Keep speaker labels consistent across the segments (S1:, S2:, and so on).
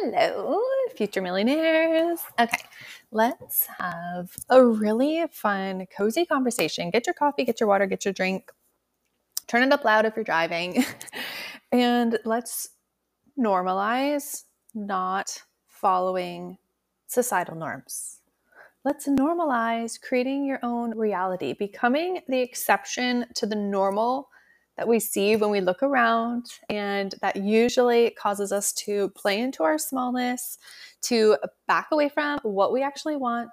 S1: Hello, future millionaires. Okay, let's have a really fun, cozy conversation. Get your coffee, get your water, get your drink. Turn it up loud if you're driving. and let's normalize not following societal norms. Let's normalize creating your own reality, becoming the exception to the normal that we see when we look around, and that usually causes us to play into our smallness, to back away from what we actually want.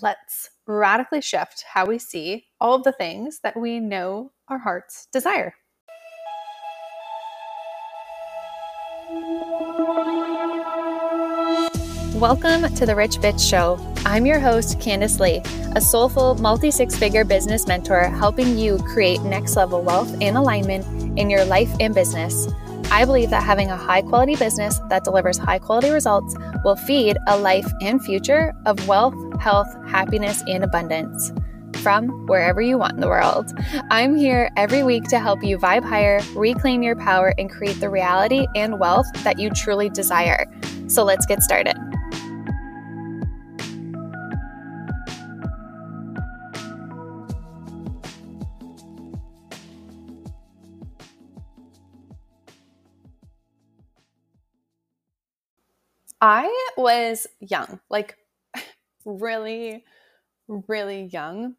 S1: Let's radically shift how we see all of the things that we know our hearts desire. Welcome to the Rich Bitch Show. I'm your host, Kandice Lea, a soulful multi six figure business mentor helping you create next level wealth and alignment in your life and business. I believe that having a high quality business that delivers high quality results will feed a life and future of wealth, health, happiness, and abundance from wherever you want in the world. I'm here every week to help you vibe higher, reclaim your power, and create the reality and wealth that you truly desire. So let's get started. I was young, like really, really young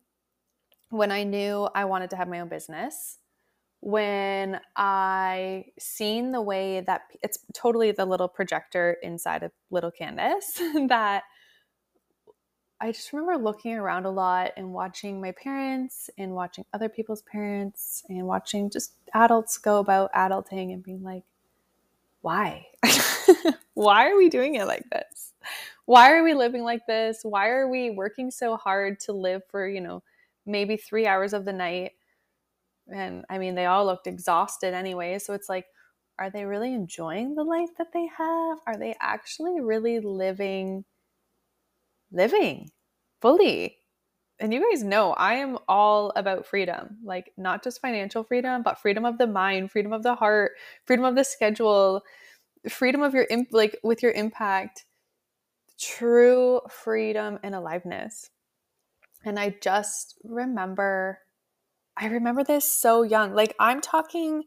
S1: when I knew I wanted to have my own business. When I seen the way that it's totally the little projector inside of little Kandice that I just remember looking around a lot and watching my parents and watching other people's parents and watching just adults go about adulting and being like, why? why are we doing it like this? Why are we living like this? Why are we working so hard to live for, you know, maybe three hours of the night? And I mean, they all looked exhausted anyway. So it's like, are they really enjoying the life that they have? Are they actually really living, living fully? And you guys know I am all about freedom, like not just financial freedom, but freedom of the mind, freedom of the heart, freedom of the schedule, freedom of your imp- like with your impact true freedom and aliveness. And i just remember i remember this so young like i'm talking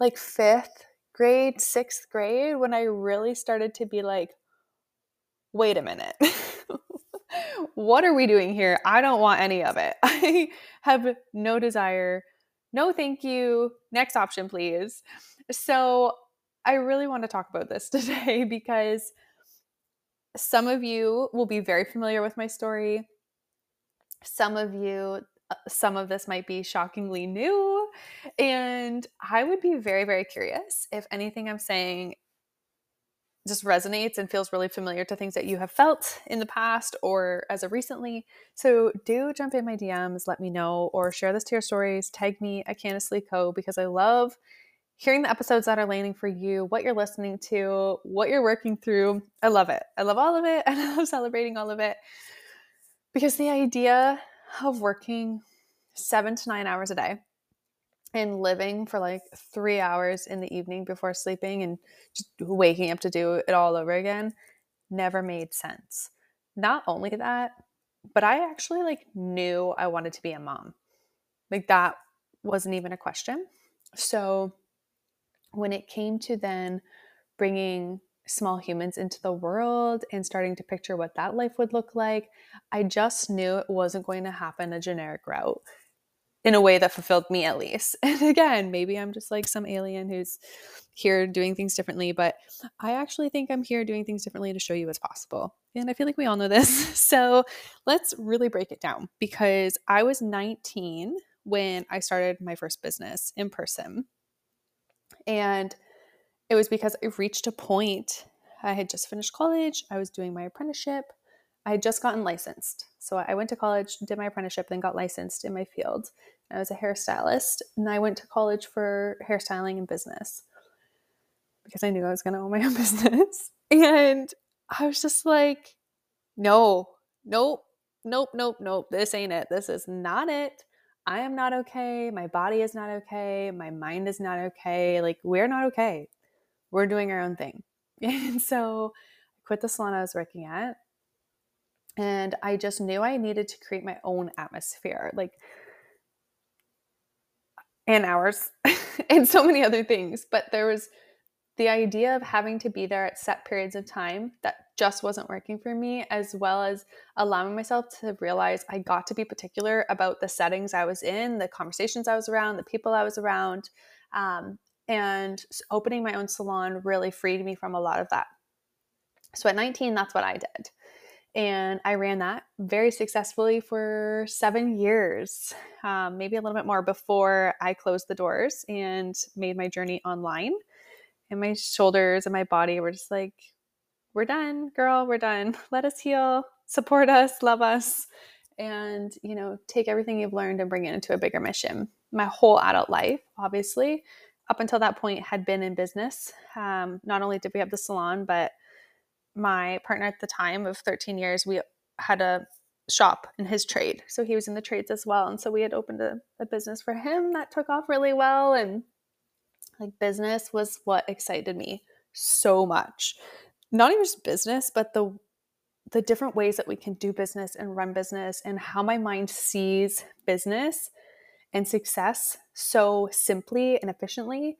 S1: like fifth grade sixth grade when i really started to be like wait a minute. What are we doing here? I don't want any of it. I have no desire. No thank you. Next option please. So I really want to talk about this today because some of you will be very familiar with my story. Some of you, uh, some of this might be shockingly new. And I would be very, very curious if anything I'm saying just resonates and feels really familiar to things that you have felt in the past or as of recently. So do jump in my DMs, let me know, or share this to your stories. Tag me at Kandice Lea Co. because I love hearing the episodes that are landing for you, what you're listening to, what you're working through. I love it. I love all of it. And I love celebrating all of it because the idea of working seven to nine hours a day and living for like three hours in the evening before sleeping and just waking up to do it all over again never made sense. Not only that, but I actually like knew I wanted to be a mom. Like that wasn't even a question. So when it came to then bringing small humans into the world and starting to picture what that life would look like, I just knew it wasn't going to happen a generic route in a way that fulfilled me at least. And again, maybe I'm just like some alien who's here doing things differently, but I actually think I'm here doing things differently to show you what's possible. And I feel like we all know this. So let's really break it down because I was 19 when I started my first business in person. And it was because I reached a point. I had just finished college, I was doing my apprenticeship, I had just gotten licensed. So I went to college, did my apprenticeship, then got licensed in my field. I was a hairstylist, and I went to college for hairstyling and business because I knew I was going to own my own business. And I was just like, no, nope, nope, nope, nope. This ain't it. This is not it. I am not okay. My body is not okay. My mind is not okay. Like, we're not okay. We're doing our own thing. And so I quit the salon I was working at. And I just knew I needed to create my own atmosphere. Like, and hours and so many other things. But there was the idea of having to be there at set periods of time that just wasn't working for me, as well as allowing myself to realize I got to be particular about the settings I was in, the conversations I was around, the people I was around. Um, and opening my own salon really freed me from a lot of that. So at 19, that's what I did. And I ran that very successfully for seven years, um, maybe a little bit more before I closed the doors and made my journey online. And my shoulders and my body were just like, we're done, girl, we're done. Let us heal, support us, love us, and, you know, take everything you've learned and bring it into a bigger mission. My whole adult life, obviously, up until that point, had been in business. Um, not only did we have the salon, but my partner at the time of 13 years, we had a shop in his trade. So he was in the trades as well. And so we had opened a, a business for him that took off really well. And like business was what excited me so much. Not even just business, but the the different ways that we can do business and run business and how my mind sees business and success so simply and efficiently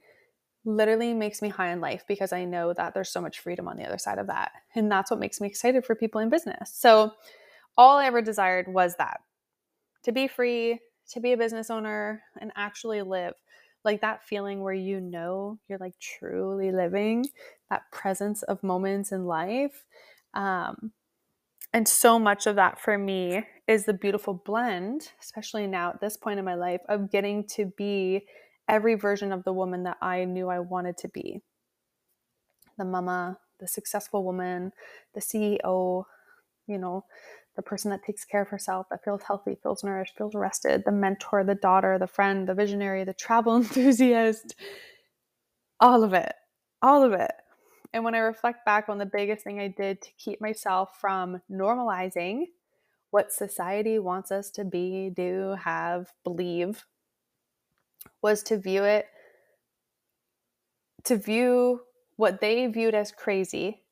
S1: literally makes me high in life because I know that there's so much freedom on the other side of that. And that's what makes me excited for people in business. So, all I ever desired was that to be free, to be a business owner, and actually live like that feeling where you know you're like truly living that presence of moments in life. Um, and so much of that for me is the beautiful blend, especially now at this point in my life, of getting to be every version of the woman that I knew I wanted to be the mama, the successful woman, the CEO, you know, the person that takes care of herself, that feels healthy, feels nourished, feels rested, the mentor, the daughter, the friend, the visionary, the travel enthusiast, all of it, all of it. And when I reflect back on the biggest thing I did to keep myself from normalizing what society wants us to be, do, have, believe, was to view it, to view what they viewed as crazy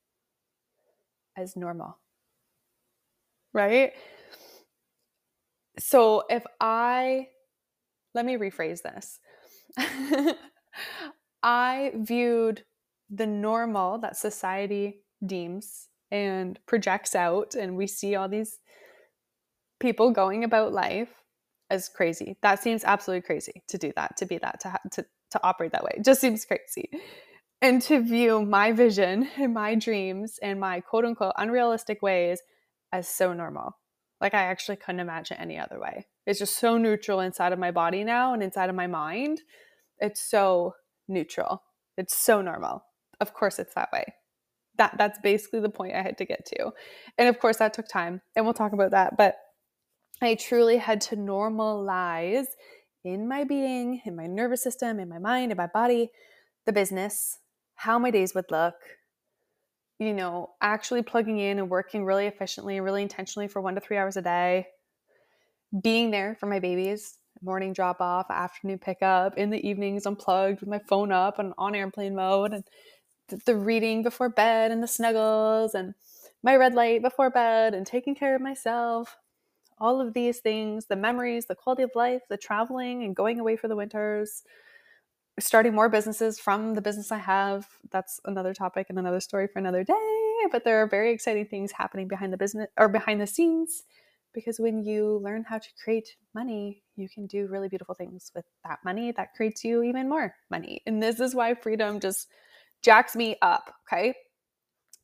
S1: as normal. Right? So if I, let me rephrase this. I viewed the normal that society deems and projects out, and we see all these people going about life as crazy. That seems absolutely crazy to do that, to be that, to to to operate that way. It just seems crazy. And to view my vision and my dreams and my quote unquote unrealistic ways as so normal. Like I actually couldn't imagine any other way. It's just so neutral inside of my body now and inside of my mind. It's so neutral. It's so normal. Of course it's that way. That that's basically the point I had to get to. And of course that took time. And we'll talk about that, but I truly had to normalize in my being, in my nervous system, in my mind, in my body, the business, how my days would look, you know, actually plugging in and working really efficiently, really intentionally for one to three hours a day, being there for my babies, morning drop off, afternoon pickup, in the evenings unplugged with my phone up and on airplane mode, and the reading before bed and the snuggles and my red light before bed and taking care of myself. All of these things the memories, the quality of life, the traveling and going away for the winters, starting more businesses from the business I have. That's another topic and another story for another day. But there are very exciting things happening behind the business or behind the scenes because when you learn how to create money, you can do really beautiful things with that money that creates you even more money. And this is why freedom just jacks me up, okay?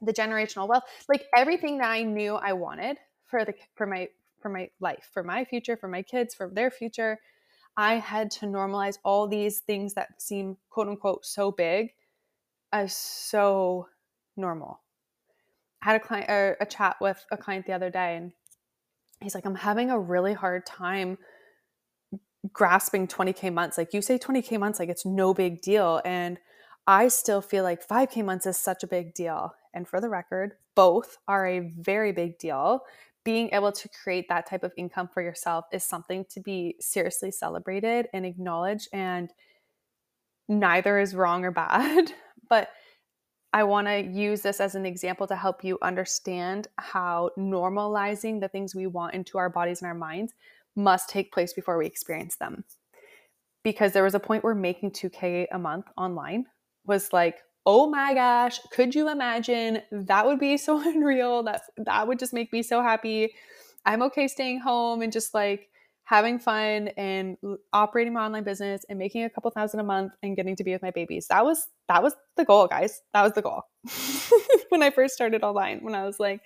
S1: The generational wealth, like everything that I knew I wanted for the for my for my life, for my future, for my kids, for their future. I had to normalize all these things that seem quote unquote so big as so normal. I had a client or a chat with a client the other day and he's like, I'm having a really hard time grasping 20k months. Like you say 20k months, like it's no big deal. And I still feel like 5k months is such a big deal. And for the record, both are a very big deal being able to create that type of income for yourself is something to be seriously celebrated and acknowledged and neither is wrong or bad but I want to use this as an example to help you understand how normalizing the things we want into our bodies and our minds must take place before we experience them. Because there was a point where making 2K a month online was like, oh my gosh, could you imagine? That would be so unreal. That that would just make me so happy. I'm okay staying home and just like having fun and operating my online business and making a couple thousand a month and getting to be with my babies. That was that was the goal, guys. That was the goal. when I first started online, when I was like,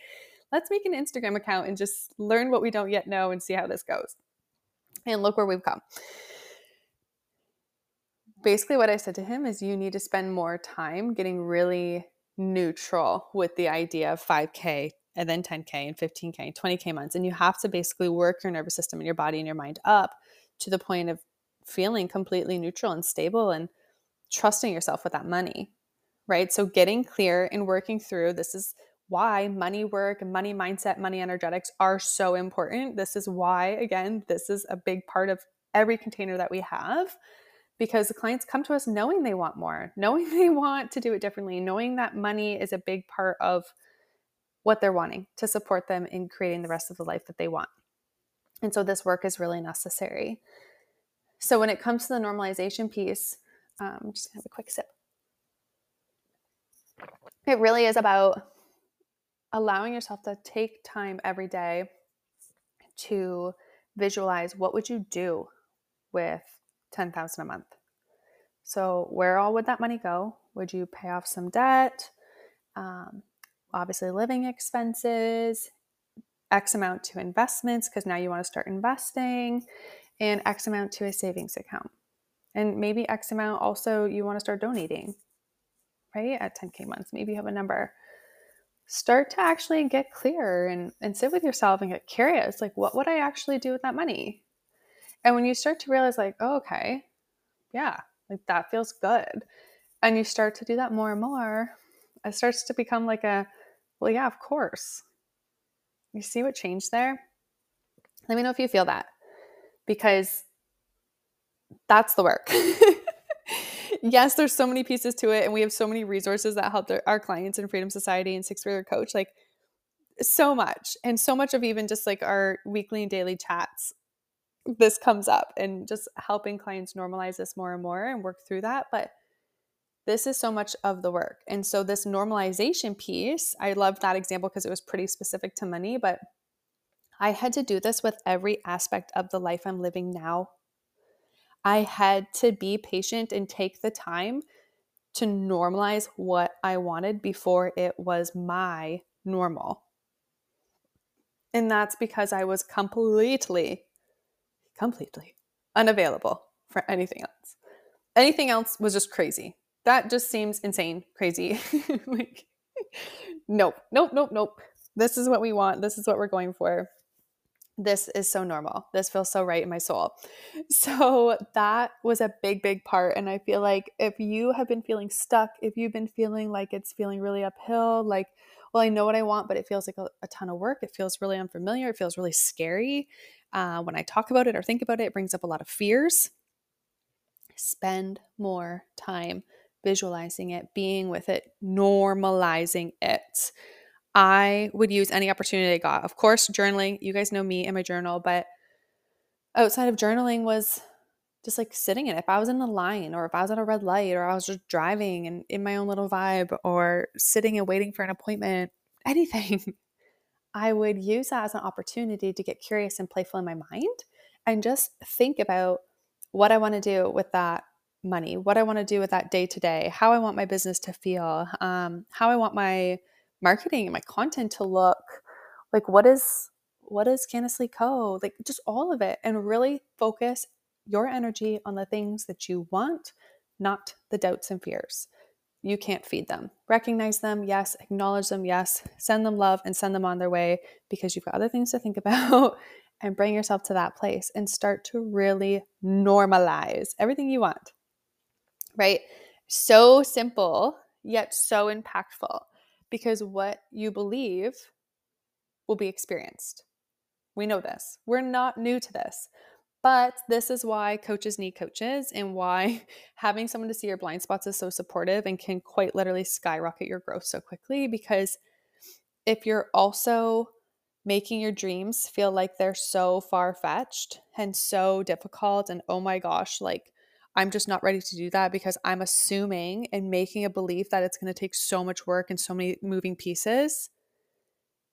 S1: let's make an Instagram account and just learn what we don't yet know and see how this goes. And look where we've come. Basically what I said to him is you need to spend more time getting really neutral with the idea of 5k and then 10K and 15K and 20K months. And you have to basically work your nervous system and your body and your mind up to the point of feeling completely neutral and stable and trusting yourself with that money, right? So getting clear and working through this is why money work and money mindset, money energetics are so important. This is why, again, this is a big part of every container that we have because the clients come to us knowing they want more, knowing they want to do it differently, knowing that money is a big part of what they're wanting to support them in creating the rest of the life that they want. And so this work is really necessary. So when it comes to the normalization piece, um, I'm just gonna have a quick sip. It really is about allowing yourself to take time every day to visualize what would you do with 10,000 a month. So where all would that money go? Would you pay off some debt? Um, obviously living expenses, X amount to investments because now you want to start investing, and X amount to a savings account. And maybe X amount also you want to start donating, right? At 10K months, maybe you have a number. Start to actually get clear and, and sit with yourself and get curious like, what would I actually do with that money? And when you start to realize, like, oh, okay, yeah, like that feels good. And you start to do that more and more, it starts to become like a well, yeah, of course. You see what changed there? Let me know if you feel that because that's the work. yes, there's so many pieces to it, and we have so many resources that help our clients in Freedom Society and Six Figure Coach. Like, so much, and so much of even just like our weekly and daily chats. This comes up, and just helping clients normalize this more and more and work through that. But this is so much of the work. And so, this normalization piece, I love that example because it was pretty specific to money, but I had to do this with every aspect of the life I'm living now. I had to be patient and take the time to normalize what I wanted before it was my normal. And that's because I was completely, completely unavailable for anything else. Anything else was just crazy that just seems insane, crazy. like, nope, nope, nope, nope. This is what we want. This is what we're going for. This is so normal. This feels so right in my soul. So, that was a big, big part. And I feel like if you have been feeling stuck, if you've been feeling like it's feeling really uphill, like, well, I know what I want, but it feels like a, a ton of work. It feels really unfamiliar. It feels really scary. Uh, when I talk about it or think about it, it brings up a lot of fears. Spend more time visualizing it, being with it, normalizing it. I would use any opportunity I got. Of course, journaling, you guys know me and my journal, but outside of journaling was just like sitting in. If I was in a line or if I was at a red light or I was just driving and in my own little vibe or sitting and waiting for an appointment, anything, I would use that as an opportunity to get curious and playful in my mind and just think about what I want to do with that money, what I want to do with that day to day, how I want my business to feel, um, how I want my marketing and my content to look. Like what is what is Kandice Lea Co? Like just all of it, and really focus your energy on the things that you want, not the doubts and fears. You can't feed them. Recognize them, yes. Acknowledge them, yes. Send them love and send them on their way because you've got other things to think about and bring yourself to that place and start to really normalize everything you want right? So simple, yet so impactful because what you believe will be experienced. We know this. We're not new to this. But this is why coaches need coaches and why having someone to see your blind spots is so supportive and can quite literally skyrocket your growth so quickly. Because if you're also making your dreams feel like they're so far fetched and so difficult, and oh my gosh, like I'm just not ready to do that because I'm assuming and making a belief that it's going to take so much work and so many moving pieces,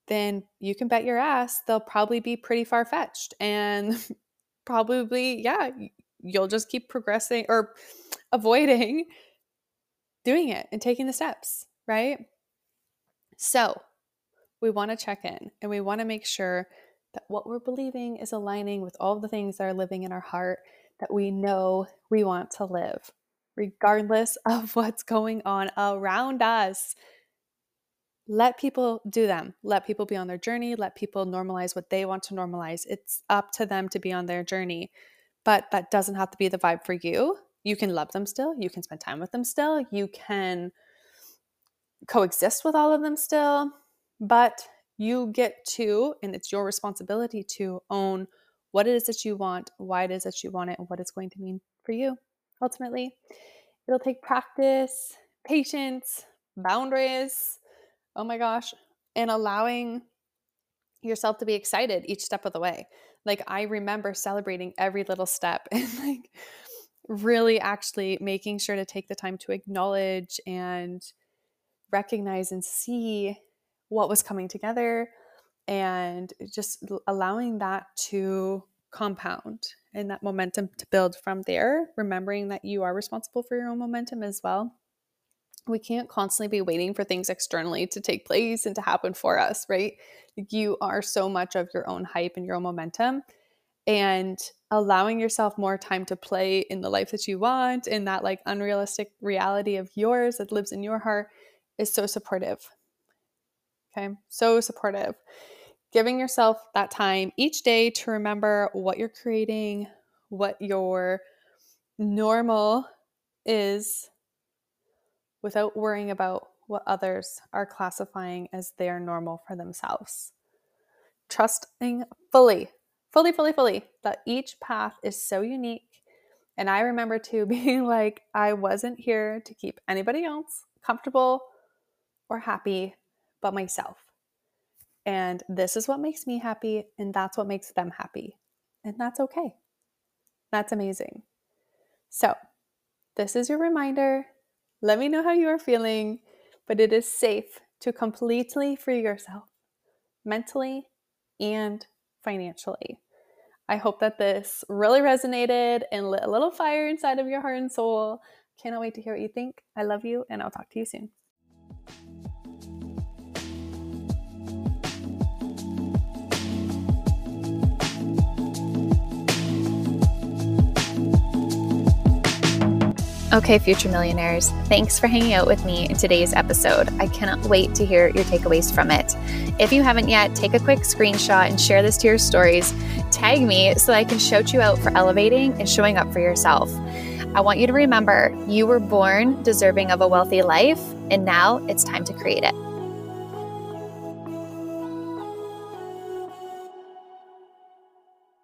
S1: then you can bet your ass they'll probably be pretty far fetched. And probably, yeah, you'll just keep progressing or avoiding doing it and taking the steps, right? So, we want to check in and we want to make sure that what we're believing is aligning with all the things that are living in our heart that we know we want to live, regardless of what's going on around us. Let people do them. Let people be on their journey. Let people normalize what they want to normalize. It's up to them to be on their journey. But that doesn't have to be the vibe for you. You can love them still. You can spend time with them still. You can coexist with all of them still. But you get to, and it's your responsibility to own what it is that you want, why it is that you want it, and what it's going to mean for you. Ultimately, it'll take practice, patience, boundaries, oh my gosh, and allowing yourself to be excited each step of the way. Like I remember celebrating every little step and like really actually making sure to take the time to acknowledge and recognize and see what was coming together and just allowing that to compound and that momentum to build from there, remembering that you are responsible for your own momentum as well we can't constantly be waiting for things externally to take place and to happen for us, right? You are so much of your own hype and your own momentum. And allowing yourself more time to play in the life that you want, in that like unrealistic reality of yours that lives in your heart, is so supportive. Okay, so supportive. Giving yourself that time each day to remember what you're creating, what your normal is without worrying about what others are classifying as their normal for themselves. Trusting fully, fully, fully, fully that each path is so unique. And I remember too being like, I wasn't here to keep anybody else comfortable or happy but myself. And this is what makes me happy, and that's what makes them happy. And that's okay. That's amazing. So, this is your reminder let me know how you are feeling, but it is safe to completely free yourself mentally and financially. I hope that this really resonated and lit a little fire inside of your heart and soul. Cannot wait to hear what you think. I love you, and I'll talk to you soon.
S2: Okay, future millionaires, thanks for hanging out with me in today's episode. I cannot wait to hear your takeaways from it. If you haven't yet, take a quick screenshot and share this to your stories. Tag me so I can shout you out for elevating and showing up for yourself. I want you to remember you were born deserving of a wealthy life, and now it's time to create it.